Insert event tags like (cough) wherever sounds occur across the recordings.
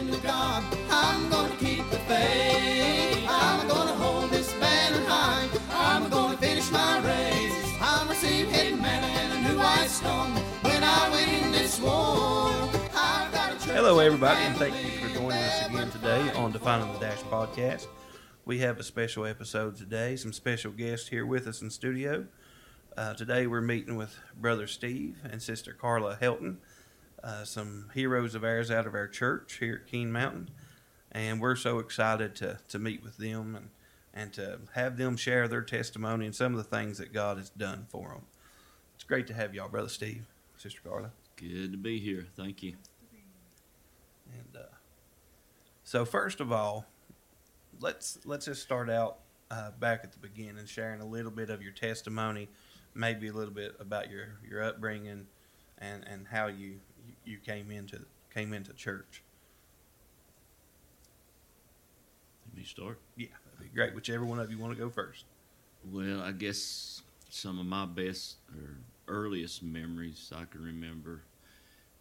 hand to God. I'm gonna keep the faith. I'm gonna hold this banner high. I'm gonna finish my race. I'll receive hidden manna and a new white stone when I win this war. I've got a church Hello, everybody, and thank you for joining us again today on Defining the Dash podcast. We have a special episode today, some special guests here with us in studio. Uh, today, we're meeting with Brother Steve and Sister Carla Hylton, uh, some heroes of ours out of our church here at Keen Mountain. And we're so excited to, to meet with them and, and to have them share their testimony and some of the things that God has done for them. It's great to have y'all, Brother Steve, Sister Carla. Good to be here. Thank you. And uh, so, first of all, let's let's just start out uh, back at the beginning, sharing a little bit of your testimony, maybe a little bit about your, your upbringing, and, and how you you came into came into church. Let me start. Yeah, that'd be great. Whichever one of you want to go first. Well, I guess some of my best or earliest memories I can remember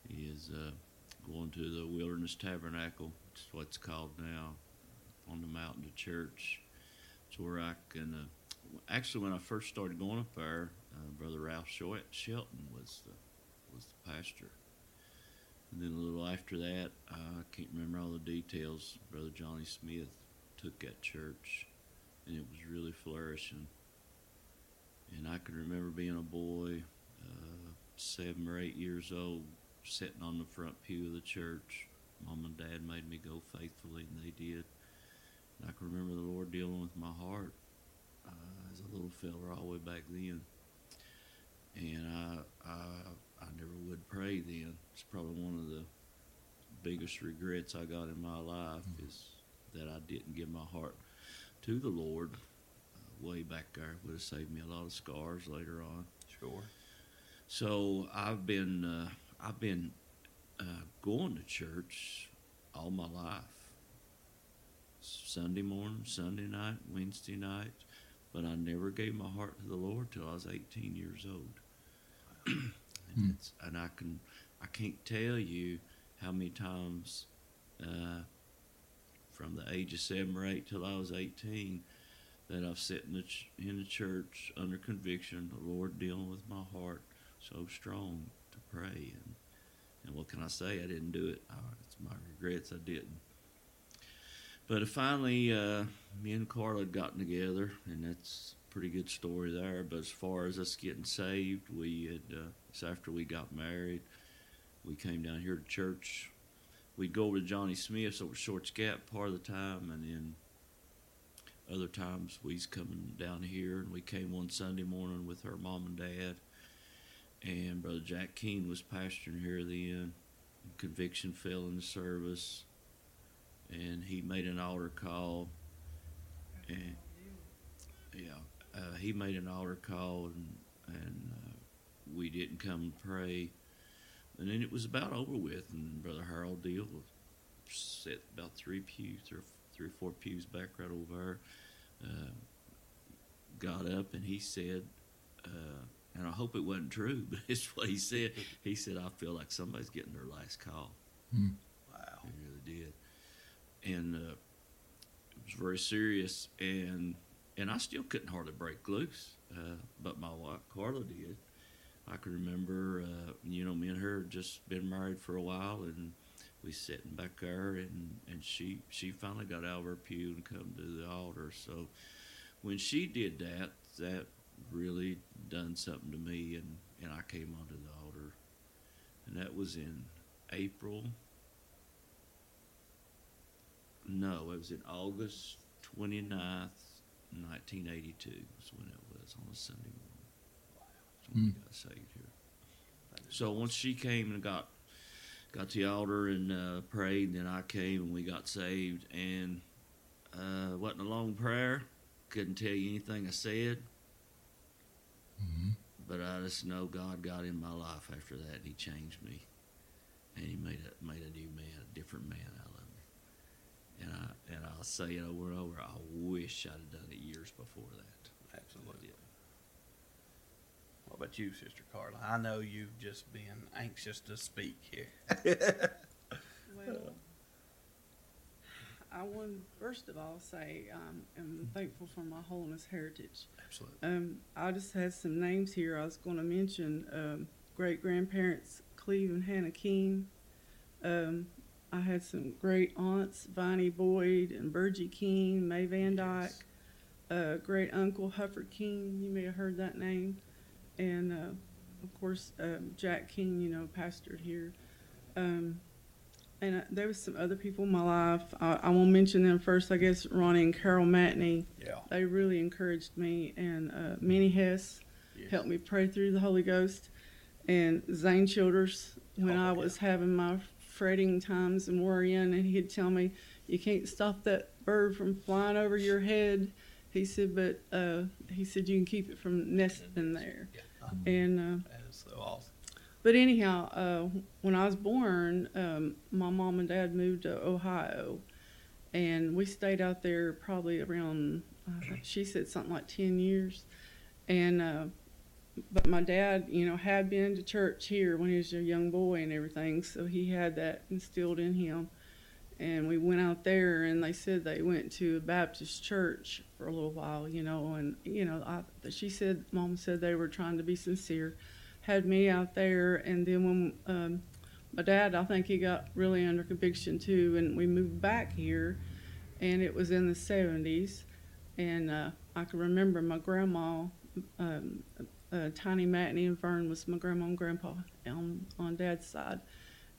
is uh, going to the Wilderness Tabernacle. It's what it's called now, on the mountain to church. It's where I can. Uh, actually, when I first started going up there, uh, Brother Ralph Shel- Shelton was the was the pastor. And then a little after that, I can't remember all the details. Brother Johnny Smith took that church, and it was really flourishing. And I can remember being a boy, uh, seven or eight years old, sitting on the front pew of the church. Mom and Dad made me go faithfully, and they did. And I can remember the Lord dealing with my heart uh, as a little fella all the way back then. And I, I, would pray then. It's probably one of the biggest regrets I got in my life is that I didn't give my heart to the Lord uh, way back there. Would have saved me a lot of scars later on. Sure. So I've been uh, I've been uh, going to church all my life. Sunday morning, Sunday night, Wednesday night, but I never gave my heart to the Lord till I was 18 years old. (clears throat) and, it's, and I can I can't tell you how many times uh, from the age of seven or eight till I was 18 that I've sat in the, ch- in the church under conviction, the Lord dealing with my heart so strong to pray. And, and what can I say? I didn't do it. Uh, it's my regrets I didn't. But finally, uh, me and Carla had gotten together, and that's pretty good story there. But as far as us getting saved, we had, uh, it's after we got married, we came down here to church. We'd go over to Johnny Smith's over Shortt Gap part of the time, and then other times we's coming down here, and we came one Sunday morning with her mom and dad, and Brother Jack Keene was pastoring here then. Conviction fell in the service, and he made an altar call, and yeah, uh, he made an altar call, and and uh, we didn't come and pray, and then it was about over with, and Brother Harold Deal sat about three pews, three, three or four pews back right over there, uh, got up and he said, uh, and I hope it wasn't true, (laughs) but it's what he said. He said, "I feel like somebody's getting their last call." Wow. He really did, and uh, it was very serious. And and I still couldn't hardly break loose, uh, but my wife Carla did. I can remember, uh, you know, me and her had just been married for a while, and we sitting back there, and, and she she finally got out of her pew and come to the altar. So when she did that, that really done something to me, and, and I came onto the altar, and that was in April. No, it was in August 29th, 1982 was when it was on a Sunday morning. That's when we got saved here. So once she came and got got to the altar and uh, prayed, then I came and we got saved. And uh, wasn't a long prayer. Couldn't tell you anything I said. But I just know God got in my life after that. And he changed me, and He made a made a new man, a different man out of me. And I and I'll say it over and over. I wish I'd have done it years before that. Absolutely. What about you, Sister Carla? I know you've just been anxious to speak here. Well, um, first of all, say um, I'm thankful for my holiness heritage. Absolutely. Um, I just had some names here. I was going to mention um, great grandparents Cleve and Hannah King. I had some great aunts, Viney Boyd and Burgie King, May Van Dyke, uh, great uncle Hufford King. You may have heard that name, and uh, of course um, Jack King. You know, pastored here. Um, and uh, there was some other people in my life. I, I won't mention them first. I guess Ronnie and Carol Matney. Yeah. They really encouraged me, and uh, Minnie Hess Yes. helped me pray through the Holy Ghost, and Zane Childers when Oh, I yeah. was having my fretting times and worrying, and he'd tell me, "You can't stop that bird from flying over your head." He said, "But uh, he said you can keep it from nesting there." And uh, That is so awesome. but anyhow, uh, when I was born, um, my mom and dad moved to Ohio, and we stayed out there probably around. I think she said something like ten years, and uh, but my dad, you know, had been to church here when he was a young boy and everything, so he had that instilled in him. And we went out there, and they said they went to a Baptist church for a little while, you know. And you know, I, she said, Mom said they were trying to be sincere had me out there, and then when um, my dad, I think he got really under conviction too, and we moved back here, and it was in the '70s, and uh, I can remember my grandma, um, uh, Tiny Matney and Vern was my grandma and grandpa on on dad's side,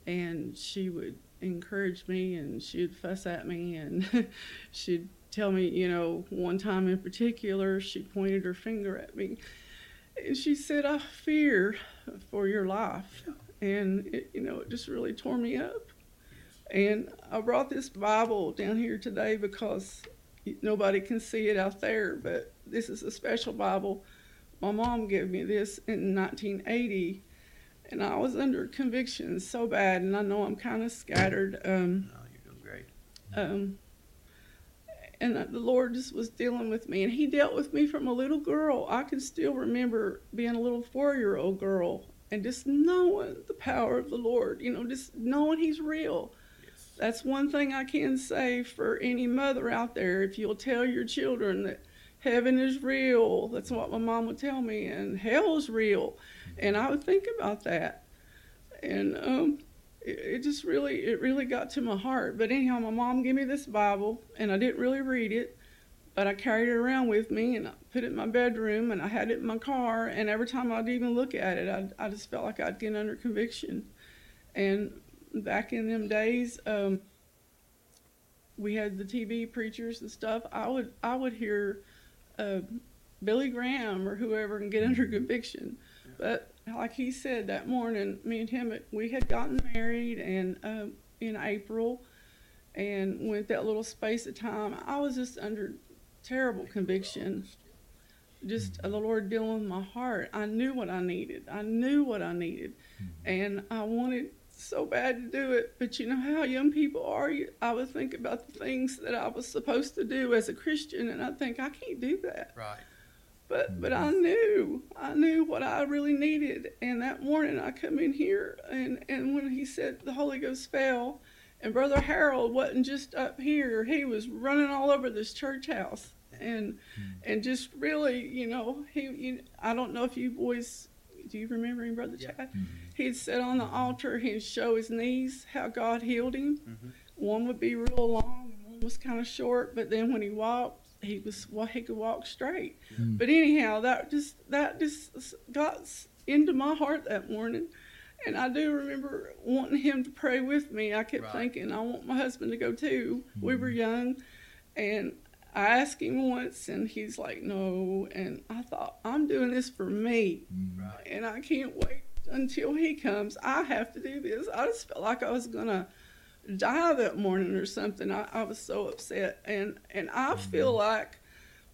and she would encourage me, and she'd fuss at me, and (laughs) she'd tell me, you know, one time in particular, she pointed her finger at me and she said, I fear for your life. And, it, you know, it just really tore me up. And I brought this Bible down here today because nobody can see it out there, but this is a special Bible. My mom gave me this in 1980, and I was under conviction so bad, and I know I'm kind of scattered. Um, No, you're doing great. um, and the Lord just was dealing with me, and He dealt with me from a little girl. I can still remember being a little four-year-old girl and just knowing the power of the Lord. You know, just knowing He's real. Yes. That's one thing I can say for any mother out there. If you'll tell your children that heaven is real, that's what my mom would tell me, and hell is real, and I would think about that. And um, it, it just really it really got to my heart. But anyhow my mom gave me this bible and i didn't really read it but i carried it around with me and i put it in my bedroom and i had it in my car. And every time i'd even look at it i, I just felt like i'd get under conviction. And back in them days um, we had the tv preachers and stuff. I would i would hear uh, billy graham or whoever and get under conviction but like he said that morning, me and him, we had gotten married and um, in April, and went that little space of time. I was just under terrible conviction. Just uh, the Lord dealing with my heart. I knew what I needed. I knew what I needed, and I wanted so bad to do it. But you know how young people are. You- I would think about the things that I was supposed to do as a Christian, and I think I can't do that Right. but mm-hmm. but I knew I knew what I really needed. And that morning I come in here and and when he said the Holy Ghost fell, and Brother Harold wasn't just up here; he was running all over this church house and mm-hmm. and just really, you know, he. You, I don't know if you boys. Do you remember him, Brother Yeah. Chad? Mm-hmm. He'd sit on the altar. He'd show his knees how God healed him. Mhm. One would be real long, and one was kind of short. But then when he walked, he was well, he could walk straight. Mm-hmm. But anyhow, that just that just got into my heart that morning, and I do remember wanting him to pray with me. I kept Right. thinking, I want my husband to go too. We were mm-hmm. young, and I asked him once, and he's like, no. And I thought, I'm doing this for me, Right. and I can't wait until he comes. I have to do this. I just felt like I was gonna die that morning or something. I, I was so upset, and and I feel like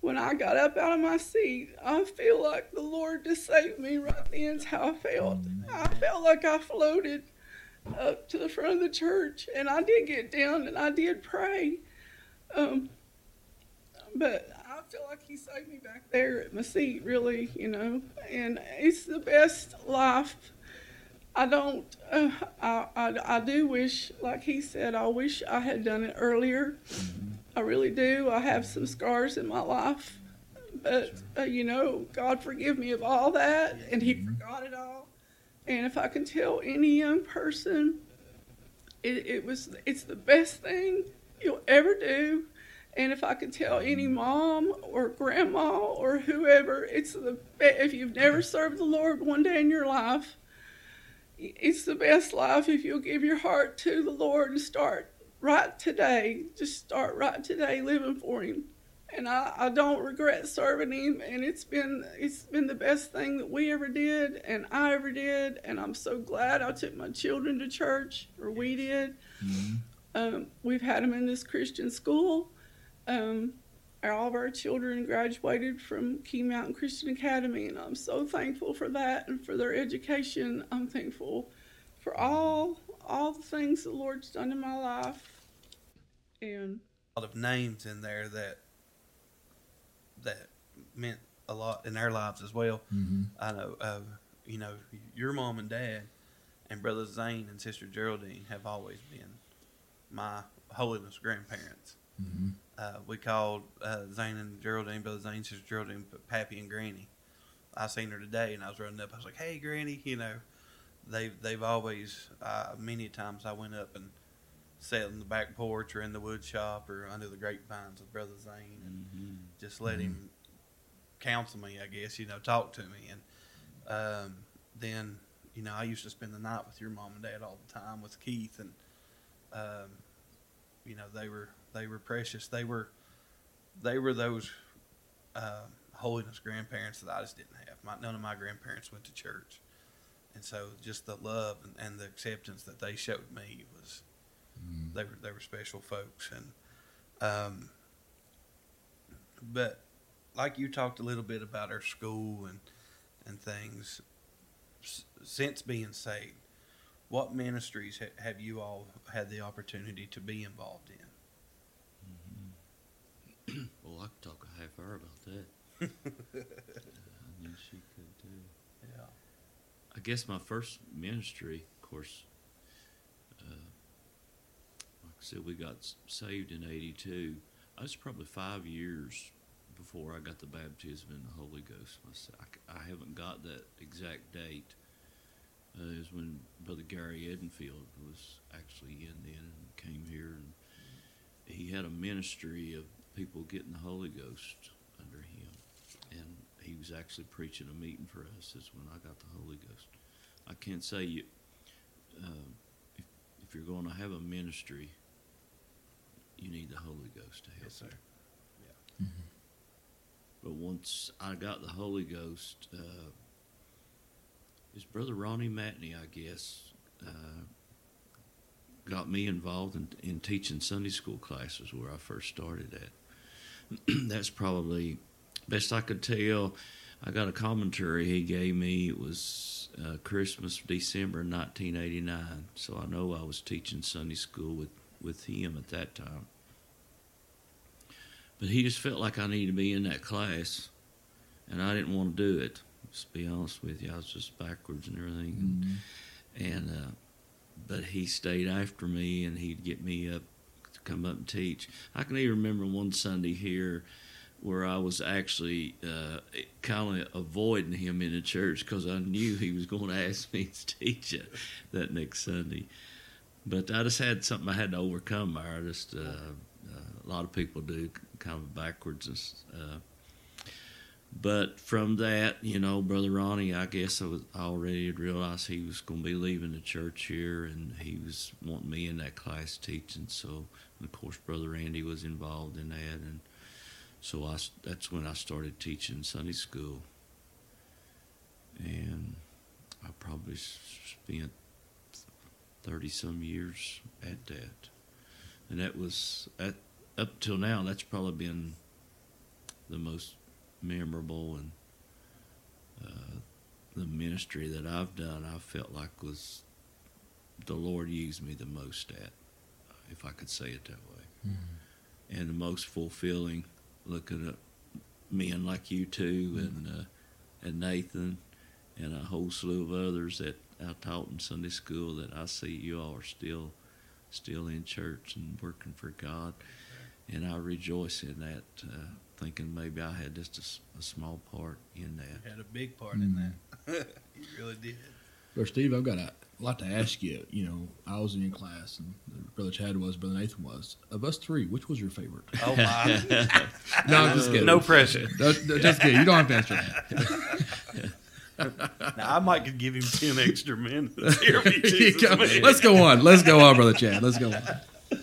when I got up out of my seat, I feel like the Lord just saved me right then. Is how I felt. I felt like I floated up to the front of the church, and I did get down and I did pray. Um, but I feel like He saved me back there at my seat, really, you know. And it's the best life. I don't. Uh, I, I I do wish, like he said, I wish I had done it earlier. I really do. I have some scars in my life, but uh, you know, God forgive me of all that, and He forgot it all. And if I can tell any young person, it, it was it's the best thing you'll ever do. And if I can tell any mom or grandma or whoever, it's the if you've never served the Lord one day in your life, it's the best life if you'll give your heart to the Lord and start right today. Just start right today living for Him. And I, I don't regret serving Him. And it's been it's been the best thing that we ever did and I ever did. And I'm so glad I took my children to church, or we did. Um, we've had them in this Christian school. Um, all of our children graduated from Keen Mountain Christian Academy, and I'm so thankful for that and for their education. I'm thankful for all all the things the Lord's done in my life. And A lot of names in there that that meant a lot in our lives as well. Mm-hmm. I know, uh, you know, your mom and dad and brother Zane and sister Geraldine have always been my holiness grandparents. Mm-hmm. Uh, we called uh, Zane and Geraldine, brother Zane, sister Geraldine, Pappy and Granny. I seen her today, and I was running up. I was like, "Hey, Granny," you know. They've they've always uh, many times I went up and sat in the back porch or in the wood shop or under the grapevines with brother Zane and Mhm. just let him counsel me, I guess, you know, talk to me. And um, then, you know, I used to spend the night with your mom and dad all the time with Keith, and um, you know, they were they were precious. They were they were those uh, holiness grandparents that I just didn't have. My, none of my grandparents went to church, and so just the love and, and the acceptance that they showed me was they were they were special folks, and um, but like you talked a little bit about our school and and things s- since being saved. What ministries ha- have you all had the opportunity to be involved in? (clears throat) Well, I could talk a half hour about that. (laughs) I knew she could too. Yeah. I guess my first ministry, of course, uh, like I said, we got saved in '82. I was probably five years before I got the baptism in the Holy Ghost. myself. I haven't got that exact date. Uh, it was when Brother Gary Edenfield was actually in then and came here, and he had a ministry of people getting the Holy Ghost under him, and he was actually preaching a meeting for us. Is when I got the Holy Ghost. I can't say you uh, if if you're going to have a ministry, you need the Holy Ghost to help. Yes, sir. you. But once I got the Holy Ghost, uh, his brother Ronnie Matney, I guess, uh, got me involved in, in teaching Sunday school classes where I first started at. (clears throat) That's probably best I could tell. I got a commentary he gave me. It was uh, Christmas, December 1989. So I know I was teaching Sunday school with, with him at that time. But he just felt like I needed to be in that class, and I didn't want to do it. Just to be honest with you, I was just backwards and everything. And, and uh, but he stayed after me, and he'd get me up come up and teach. I can even remember one Sunday here where I was actually uh, kind of avoiding him in the church because I knew he was going to ask me to teach it that next Sunday. But I just had something I had to overcome. I just uh, uh, a lot of people do kind of backwards. Uh, but from that, you know, Brother Ronnie, I guess I was I already had realized he was going to be leaving the church here, and he was wanting me in that class teaching. So, of course, Brother Andy was involved in that, and so I that's when I started teaching Sunday school, and I probably spent thirty some years at that, and that was at up till now. That's probably been the most memorable and uh, the ministry that I've done. I felt like was the Lord used me the most at, if I could say it that way, and the most fulfilling. Looking at men like you two and uh, and Nathan and a whole slew of others that I taught in Sunday school that I see you all are still still in church and working for God. and I rejoice in that, uh, thinking maybe I had just a small part in that. You had a big part in that. (laughs) you really did. Brother Steve, I've got a lot to ask you. You know, I was in your class, and Brother Chad was, Brother Nathan was. Of us three, which was your favorite? Oh my! (laughs) No, I'm just kidding. no pressure. No, no, just kidding. You don't have to answer that. (laughs) Now I might could give him ten extra minutes. Here (laughs) Jesus, Let's go on. Let's go on, Brother Chad. Let's go on.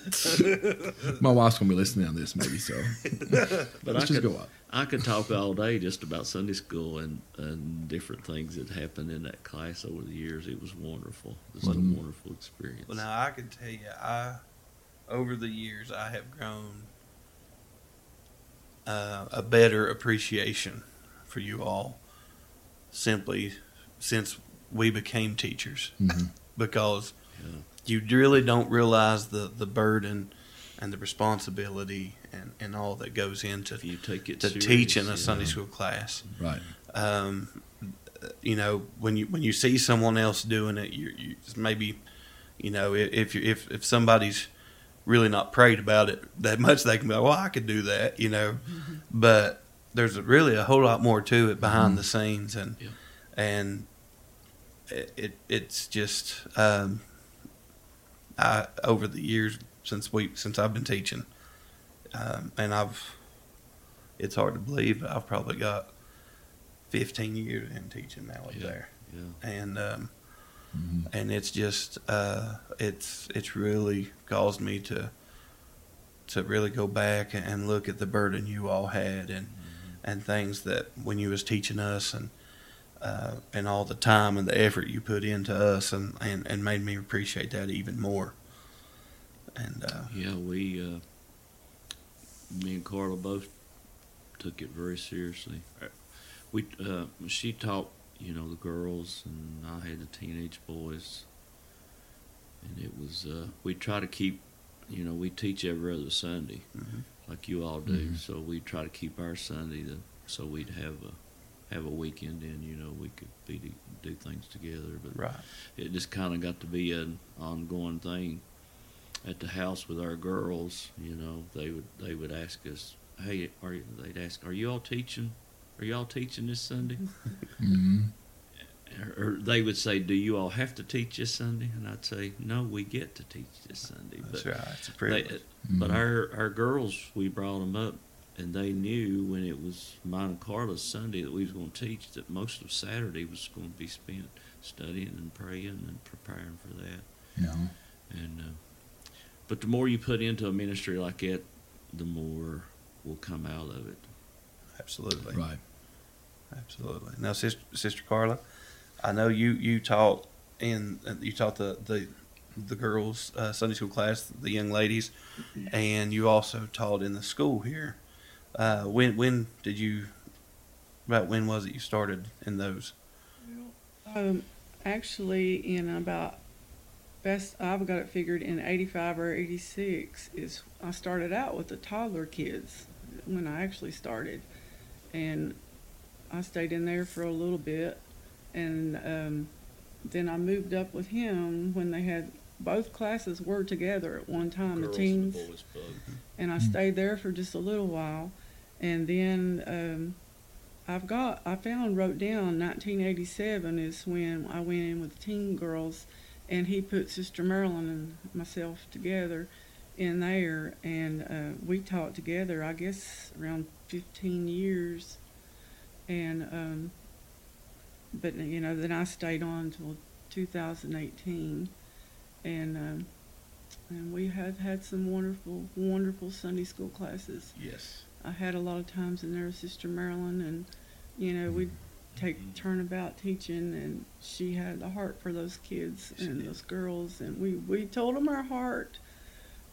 (laughs) My wife's gonna be listening on this, maybe. So But let's I just could, go on. I could talk all day just about Sunday school and, and different things that happened in that class over the years. It was wonderful. It was a Mhm. wonderful experience. Well, now I can tell you, I over the years I have grown uh, a better appreciation for you all, simply since we became teachers, Mhm. because Yeah. You really don't realize the the burden and the responsibility and, and all that goes into if you take it to serious, teaching a yeah. Sunday school class Right. um, you know, when you when you see someone else doing it, you, you maybe, you know, if if, you, if if somebody's really not prayed about it that much, they can be like, well, I could do that, you know, but there's really a whole lot more to it behind the scenes, and Yeah. and it, it it's just um, I over the years since we since I've been teaching, um, and I've it's hard to believe, but I've probably got 15 years in teaching now up Yeah. there, Yeah. and um, Mhm. and it's just uh, it's it's really caused me to to really go back and look at the burden you all had and and things that when you was teaching us and uh, and all the time and the effort you put into us and, and, and made me appreciate that even more. And uh, Yeah, we, uh, me and Carla both took it very seriously. We, uh, she taught, you know, the girls, and I had the teenage boys, and it was. Uh, we try to keep, you know, we teach every other Sunday, Mhm. like you all do. Mhm. So we try to keep our Sunday, the, so we'd have a have a weekend, and you know, we could be to do things together. But right, it just kind of got to be an ongoing thing at the house with our girls. You know, they would they would ask us, "Hey, are you?" They'd ask, "Are you all teaching? Are you all teaching this Sunday?" (laughs) Mhm. Or, or they would say, "Do you all have to teach this Sunday?" And I'd say, "No, we get to teach this Sunday." that's But right. It's a they, privilege. but our our girls, we brought them up, and they knew when it was Monte Carlo Sunday that we was going to teach that most of Saturday was going to be spent studying and praying and preparing for that. Yeah. And uh, but the more you put into a ministry like that, the more will come out of it. Absolutely. Right. Absolutely. Now, sister, sister Carla, I know you you taught in uh, you taught the the the girls uh, Sunday school class, the young ladies, and you also taught in the school here. Uh, when when did you? About when was it you started in those? Um, actually, in about best, I've got it figured in '85 or '86 is I started out with the toddler kids when I actually started, and I stayed in there for a little bit, and um, then I moved up with him when they had both classes were together at one time, the teens and I stayed there for just a little while, and then um, I've got I found wrote down 1987 is when I went in with the teen girls, and he put Sister Marilyn and myself together in there, and uh, we taught together. I guess around 15 years, and um, but you know then I stayed on until 2018, and. Um, and we have had some wonderful, wonderful Sunday school classes. Yes. I had a lot of times in there with Sister Marilyn, and you know we'd take turnabout teaching, and she had the heart for those kids She and did. those girls, and we we told them our heart.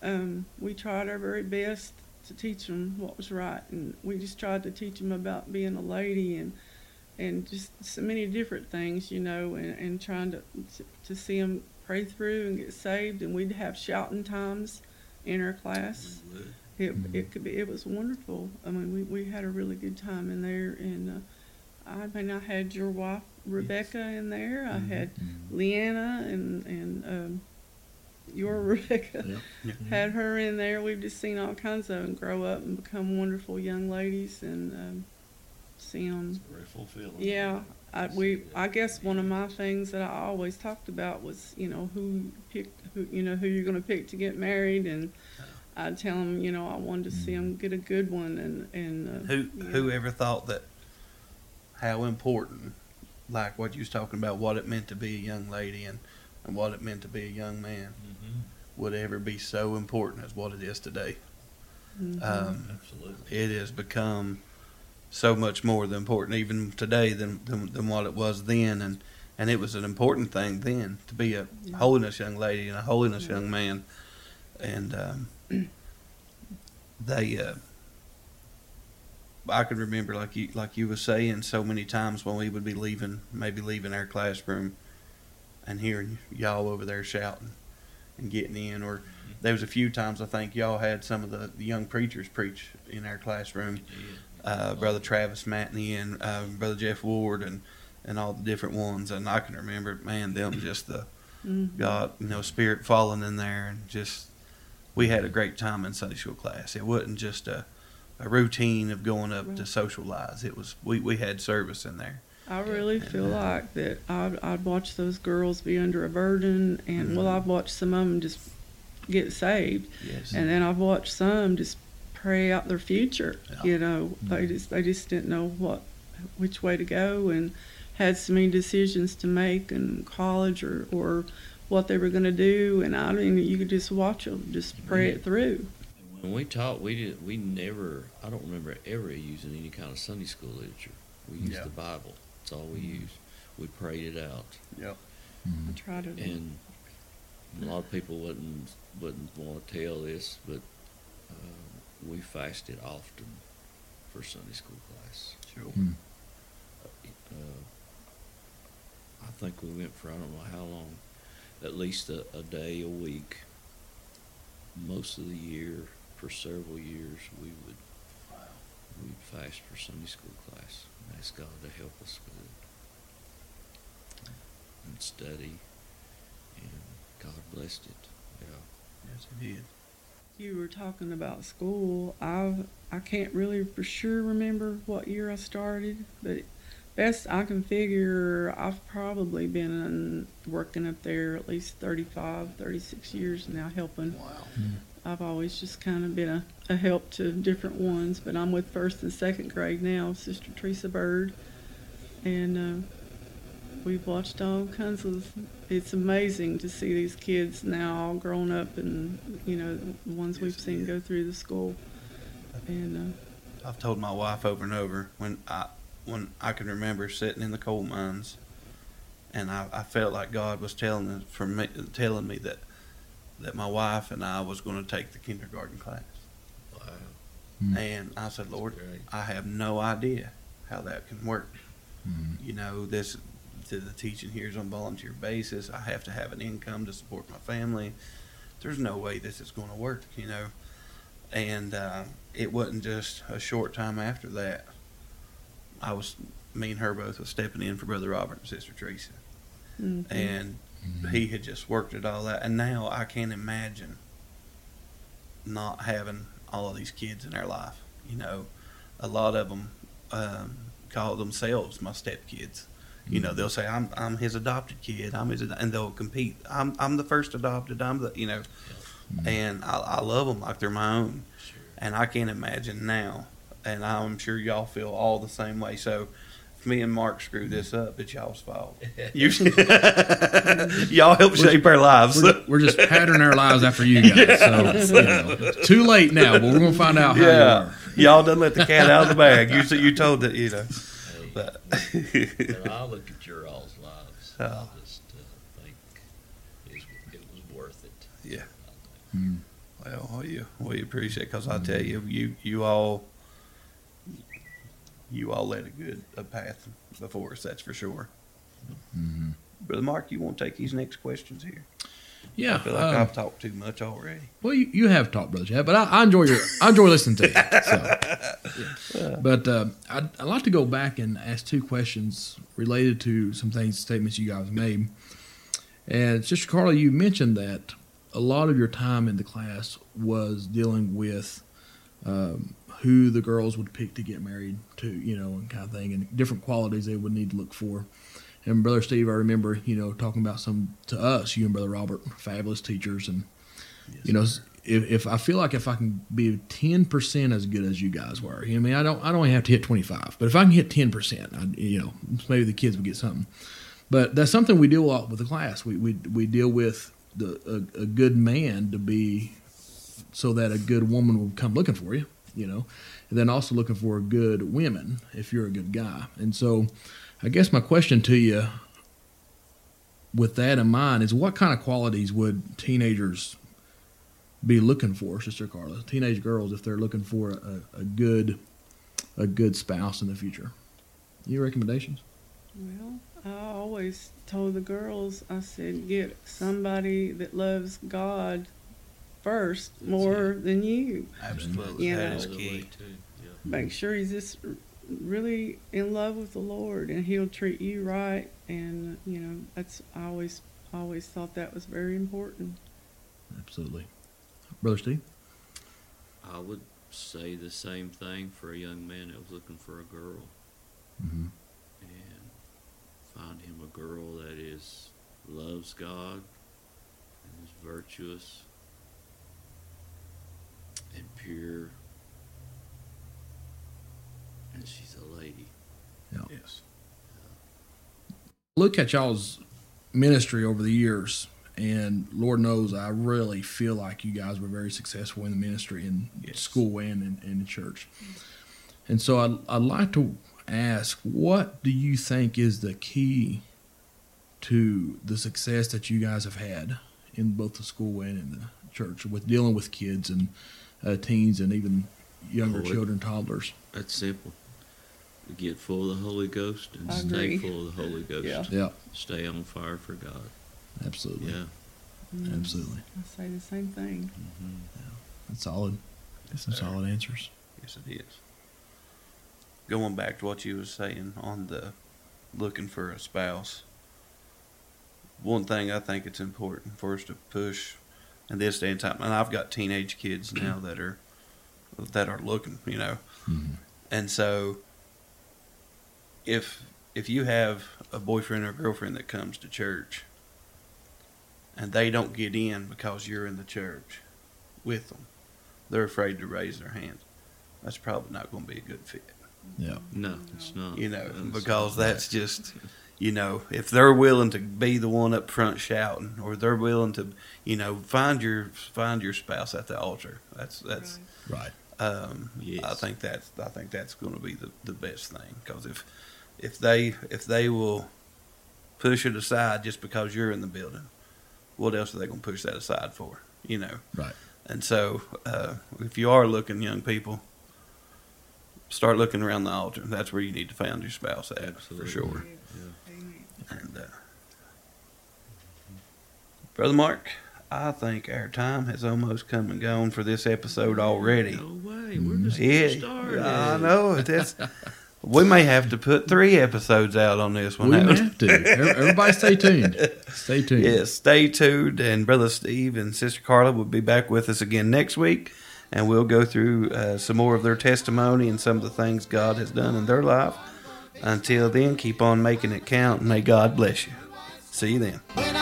Um, we tried our very best to teach them what was right, and we just tried to teach them about being a lady and and just so many different things, you know, and, and trying to to see them pray through and get saved, and we'd have shouting times in our class. It, Mhm. it could be it was wonderful. I mean, we, we had a really good time in there, and uh, I mean, I had your wife Rebecca in there. I had Mhm. Leanna and and um, your Rebecca Yeah. Yeah. had her in there. We've just seen all kinds of them grow up and become wonderful young ladies, and um, see them. Very fulfilling. Yeah, I, we. I guess one of my things that I always talked about was, you know, who picked, who you know, who you're going to pick to get married, and I'd tell them, you know, I wanted to see them get a good one, and and uh, Who yeah. whoever thought that how important, like what you was talking about, what it meant to be a young lady and, and what it meant to be a young man hmm would ever be so important as what it is today. Mhm. Um, Absolutely. it has become so much more than important even today than, than than what it was then and and it was an important thing then to be a Yeah. holiness young lady and a holiness Yeah. young man and um, (clears throat) they uh, I can remember like you like you was saying so many times when we would be leaving maybe leaving our classroom and hearing y'all over there shouting and getting in or there was a few times I think y'all had some of the, the young preachers preach in our classroom uh, Brother Travis Matney and uh, Brother Jeff Ward and, and all the different ones. And I can remember, man, them just the Mhm. God, you know, spirit falling in there and just we had a great time in Sunday school class. It wasn't just a, a routine of going up to socialize. It was we, we had service in there. I really And, feel uh, like that I'd, I'd watch those girls be under a burden, and well, Mhm. I've watched some of them just get saved, Yes. and then I've watched some just pray out their future. Yeah. You know, they Mhm. just they just didn't know what which way to go, and had so many decisions to make in college or or what they were going to do, and I mean, you could just watch them just pray it through. When we taught, we did. We never. I don't remember ever using any kind of Sunday school literature. We used Yeah. the Bible. That's all we used. We prayed it out, Yep. I try to. and a lot of people wouldn't wouldn't want to tell this, but uh, we fasted often for Sunday school class. Sure. Mm. Uh, I think we went for I don't know how long, at least a, a day a week. Most of the year, for several years, we would we'd fast for Sunday school class and ask God to help us with it and study, and God blessed it. Yeah. Yes, it did. You were talking about school. I I can't really for sure remember what year I started, but best I can figure, I've probably been working up there at least 35, 36 years now, helping. Wow. I've always just kind of been a, a help to different ones, but I'm with first and second grade now, Sister Teresa Bird, and uh, we've watched all kinds of. It's amazing to see these kids now all grown up, and you know the ones we've seen is. go through the school, and I've told my wife over and over when I when I can remember sitting in the coal mines, and I, I felt like God was telling from me, telling me that that my wife and I was going to take the kindergarten class, Wow. Mm. and I said, Lord. I have no idea how that can work. Mhm. You know, this the, the teaching here is on volunteer basis. I have to have an income to support my family. There's no way this is going to work. You know, and uh, it wasn't just a short time after that. I was me and her both was stepping in for Brother Robert and Sister Teresa, mhm. and he had just worked it all out. And now I can't imagine not having all of these kids in our life. You know, a lot of them um, call themselves my stepkids. You know, they'll say I'm I'm his adopted kid. I'm his, and they'll compete. I'm I'm the first adopted. I'm the you know, Mhm. and I, I love them like they're my own. Sure. And I can't imagine now, and I'm sure y'all feel all the same way. So, if me and Mark screw this up, it's y'all's fault. (laughs) You, (laughs) y'all help shape our lives. We're, we're just patterning our lives after you guys. (laughs) So, you know, too late now, but we're going to find out how yeah, you y'all done let the cat out of the bag. You s- you told that you know, Hey, but when I look at your all's lives, Oh. I just uh, think it was worth it. Yeah. Mm. well, we we appreciate because I tell you, you you all you all led a good a path before us. That's for sure. Mhm. Brother Mark, you want to take these next questions here? Yeah. I feel like um, I've talked too much already. Well, you, you have talked, brother Chad, but I, I enjoy your I enjoy listening to you. So. (laughs) yeah. But uh, I'd, I'd like to go back and ask two questions related to some things, statements you guys made. And Sister Carla, you mentioned that a lot of your time in the class was dealing with um, who the girls would pick to get married to, you know, and kind of thing, and different qualities they would need to look for. And brother Steve, I remember, you know, talking about some to us, you and brother Robert, fabulous teachers, and you know, if, if I feel like if I can be ten percent as good as you guys were, you know, I mean, I don't, I don't have to hit twenty five, but if I can hit ten percent, you know, maybe the kids would get something. But that's something we deal a lot with the class. We we we deal with the a, a good man to be so that a good woman will come looking for you, you know, and then also looking for good women if you're a good guy. And so, I guess my question to you, with that in mind, is what kind of qualities would teenagers be looking for, Sister Carla? Teenage girls, if they're looking for a, a good a good spouse in the future. Any recommendations? Well, I always told the girls, I said, get somebody that loves God first more than you. Absolutely, You that know. is All the way key. to, yeah. Make sure he's just really in love with the Lord, and He'll treat you right. And you know, that's I always always thought that was very important. Absolutely. Brother Steve? I would say the same thing for a young man that was looking for a girl Mm-hmm. and find him a girl that is loves God and is virtuous and pure and she's a lady. Yes. Look at y'all's ministry over the years, and Lord knows I really feel like you guys were very successful in the ministry in Yes. school and in, in the church. And so I'd, I'd like to ask, what do you think is the key to the success that you guys have had in both the school and in the church with dealing with kids and uh, teens and even younger Lord. children, toddlers? That's simple. Get full of the Holy Ghost and I stay agree. full of the Holy Ghost. Yeah. Yeah, Stay on fire for God. absolutely. Yeah. Mm, Absolutely. I say the same thing. hmm That's solid. Yes, Some solid answers. Yes, it is. Going back to what you was saying on the looking for a spouse, one thing I think it's important for us to push in this day and time, and I've got teenage kids now that are that are looking, you know, Mhm. and so if if you have a boyfriend or girlfriend that comes to church and they don't get in because you're in the church with them, they're afraid to raise their hand. That's probably not going to be a good fit, Yeah. No, it's not. you know, That's- because that's just, (laughs) you know, if they're willing to be the one up front shouting, or they're willing to, you know, find your find your spouse at the altar. That's that's. Right. Um, I think that's I think that's going to be the, the best thing because if if they if they will push it aside just because you're in the building, what else are they going to push that aside for? You know. Right. And so, uh, if you are looking, young people, start looking around the altar. That's where you need to find your spouse at Absolutely. for sure. Yeah. Amen. And uh, brother Mark, I think our time has almost come and gone for this episode already. No way. We're just Yeah, getting started. I know. That's, we may have to put three episodes out on this one. We may have to. Everybody stay tuned. Stay (laughs) tuned. Yes, stay tuned. And Brother Steve and Sister Carla will be back with us again next week. And we'll go through uh, some more of their testimony and some of the things God has done in their life. Until then, keep on making it count. May God bless you. See you then. When